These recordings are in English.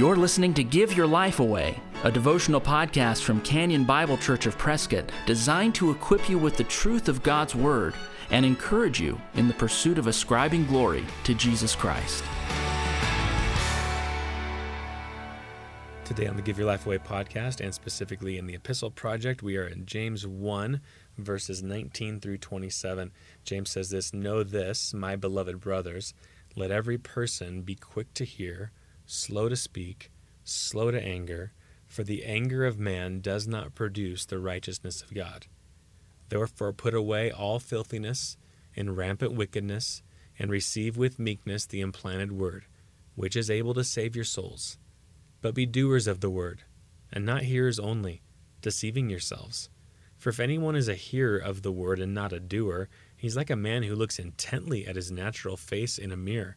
You're listening to Give Your Life Away, a devotional podcast from Canyon Bible Church of Prescott designed to equip you with the truth of God's Word and encourage you in the pursuit of ascribing glory to Jesus Christ. Today on the Give Your Life Away podcast, and specifically in the Epistle Project, we are in James 1, verses 19 through 27. James says this Know this, my beloved brothers, let every person be quick to hear slow to speak, slow to anger, for the anger of man does not produce the righteousness of God. Therefore, put away all filthiness and rampant wickedness, and receive with meekness the implanted word, which is able to save your souls. But be doers of the word, and not hearers only, deceiving yourselves. For if anyone is a hearer of the word and not a doer, he's like a man who looks intently at his natural face in a mirror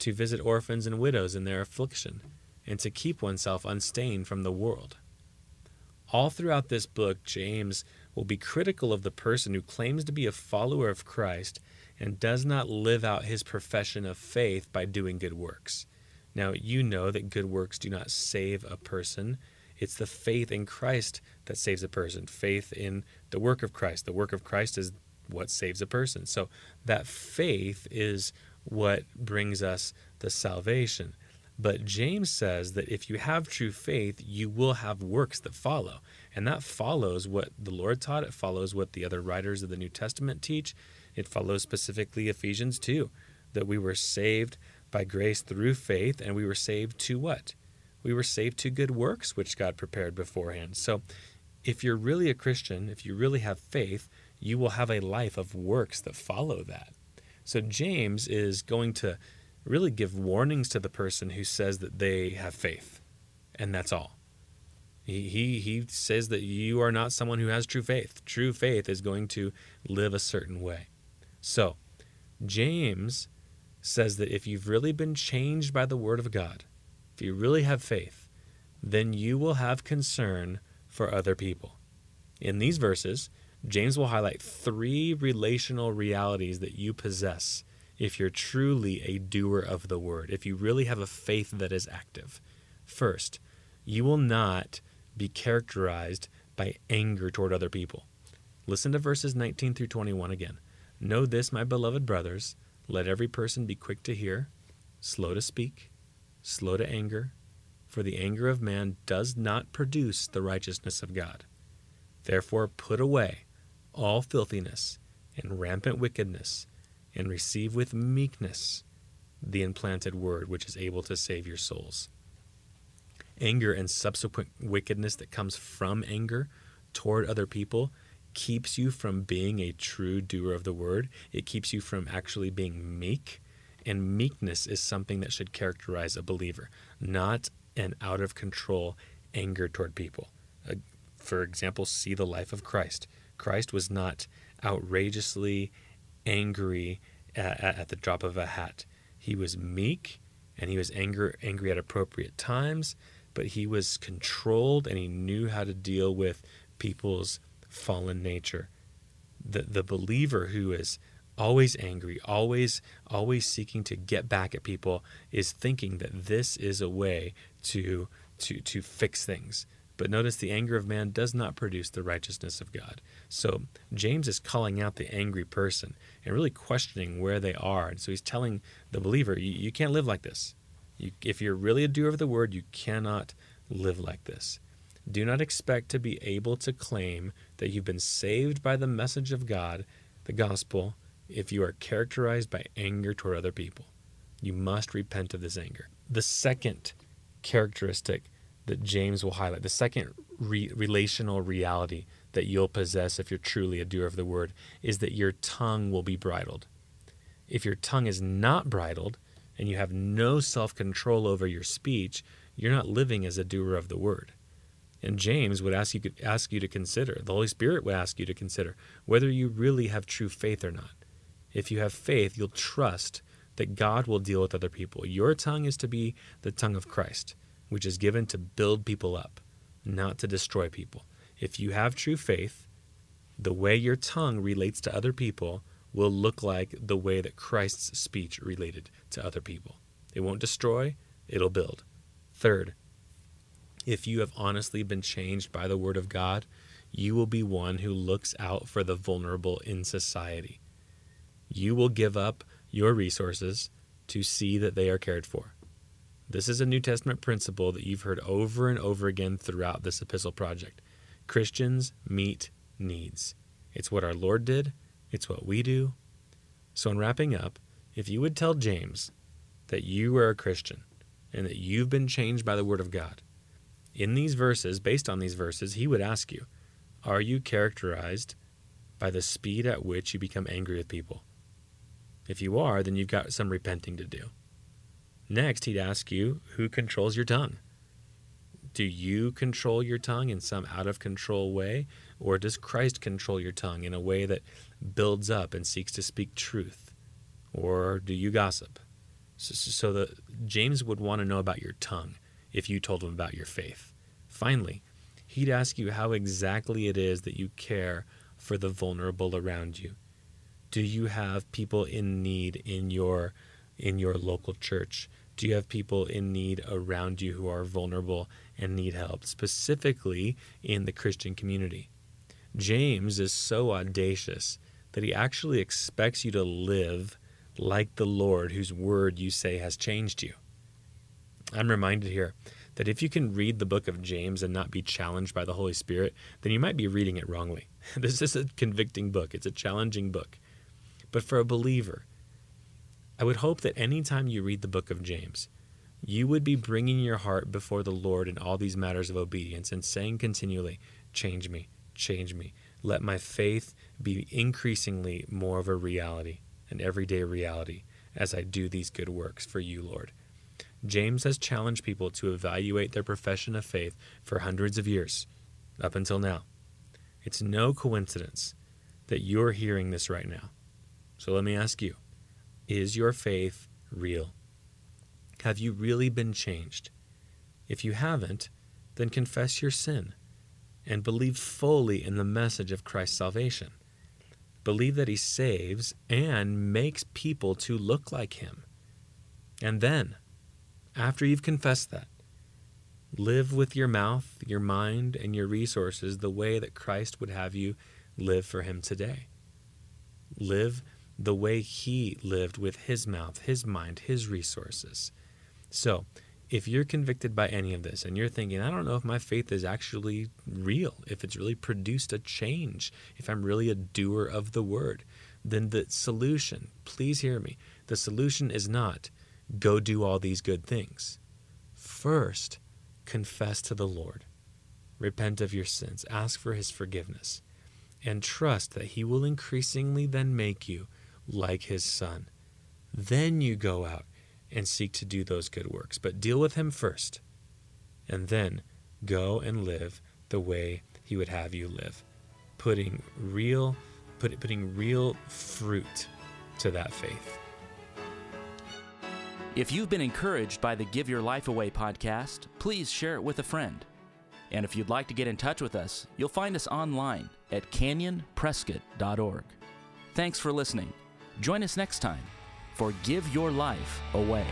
to visit orphans and widows in their affliction, and to keep oneself unstained from the world. All throughout this book, James will be critical of the person who claims to be a follower of Christ and does not live out his profession of faith by doing good works. Now, you know that good works do not save a person. It's the faith in Christ that saves a person, faith in the work of Christ. The work of Christ is what saves a person. So, that faith is what brings us the salvation. But James says that if you have true faith, you will have works that follow. And that follows what the Lord taught. It follows what the other writers of the New Testament teach. It follows specifically Ephesians 2 that we were saved by grace through faith, and we were saved to what? We were saved to good works, which God prepared beforehand. So if you're really a Christian, if you really have faith, you will have a life of works that follow that. So James is going to really give warnings to the person who says that they have faith, and that's all. He, he, he says that you are not someone who has true faith. True faith is going to live a certain way. So, James says that if you've really been changed by the Word of God, if you really have faith, then you will have concern for other people. In these verses, James will highlight three relational realities that you possess if you're truly a doer of the word, if you really have a faith that is active. First, you will not be characterized by anger toward other people. Listen to verses 19 through 21 again. Know this, my beloved brothers, let every person be quick to hear, slow to speak, slow to anger, for the anger of man does not produce the righteousness of God. Therefore, put away all filthiness and rampant wickedness, and receive with meekness the implanted word which is able to save your souls. Anger and subsequent wickedness that comes from anger toward other people keeps you from being a true doer of the word. It keeps you from actually being meek. And meekness is something that should characterize a believer, not an out of control anger toward people. Uh, for example, see the life of Christ. Christ was not outrageously angry at, at, the drop of a hat. He was meek and he was anger, angry at appropriate times, but he was controlled and he knew how to deal with people's fallen nature. The, the believer who is always angry, always always seeking to get back at people is thinking that this is a way to to to fix things. But notice the anger of man does not produce the righteousness of God. So James is calling out the angry person and really questioning where they are. And so he's telling the believer, you, you can't live like this. You, if you're really a doer of the word, you cannot live like this. Do not expect to be able to claim that you've been saved by the message of God, the gospel, if you are characterized by anger toward other people. You must repent of this anger. The second characteristic that James will highlight. The second re- relational reality that you'll possess if you're truly a doer of the word is that your tongue will be bridled. If your tongue is not bridled and you have no self control over your speech, you're not living as a doer of the word. And James would ask you ask you to consider, the Holy Spirit would ask you to consider whether you really have true faith or not. If you have faith, you'll trust that God will deal with other people. Your tongue is to be the tongue of Christ, which is given to build people up, not to destroy people. If you have true faith, the way your tongue relates to other people will look like the way that Christ's speech related to other people. It won't destroy, it'll build. Third, if you have honestly been changed by the Word of God, you will be one who looks out for the vulnerable in society. You will give up your resources to see that they are cared for. This is a New Testament principle that you've heard over and over again throughout this epistle project. Christians meet needs. It's what our Lord did, it's what we do. So, in wrapping up, if you would tell James that you are a Christian and that you've been changed by the Word of God, in these verses, based on these verses, he would ask you, Are you characterized by the speed at which you become angry with people? If you are, then you've got some repenting to do. Next, he'd ask you, Who controls your tongue? Do you control your tongue in some out of control way, or does Christ control your tongue in a way that builds up and seeks to speak truth? Or do you gossip? So, so that James would want to know about your tongue if you told him about your faith. Finally, he'd ask you how exactly it is that you care for the vulnerable around you. Do you have people in need in your in your local church? Do you have people in need around you who are vulnerable and need help, specifically in the Christian community? James is so audacious that he actually expects you to live like the Lord whose word you say has changed you. I'm reminded here that if you can read the book of James and not be challenged by the Holy Spirit, then you might be reading it wrongly. this is a convicting book, it's a challenging book. But for a believer, I would hope that anytime you read the book of James, you would be bringing your heart before the Lord in all these matters of obedience and saying continually, Change me, change me. Let my faith be increasingly more of a reality, an everyday reality, as I do these good works for you, Lord. James has challenged people to evaluate their profession of faith for hundreds of years, up until now. It's no coincidence that you're hearing this right now. So let me ask you Is your faith real? Have you really been changed? If you haven't, then confess your sin and believe fully in the message of Christ's salvation. Believe that He saves and makes people to look like Him. And then, after you've confessed that, live with your mouth, your mind, and your resources the way that Christ would have you live for Him today. Live the way He lived with His mouth, His mind, His resources. So, if you're convicted by any of this and you're thinking, I don't know if my faith is actually real, if it's really produced a change, if I'm really a doer of the word, then the solution, please hear me, the solution is not go do all these good things. First, confess to the Lord, repent of your sins, ask for his forgiveness, and trust that he will increasingly then make you like his son. Then you go out and seek to do those good works, but deal with him first, and then go and live the way he would have you live, putting real put, putting real fruit to that faith. If you've been encouraged by the Give Your Life Away podcast, please share it with a friend. And if you'd like to get in touch with us, you'll find us online at canyonprescott.org. Thanks for listening. Join us next time for Give Your Life Away.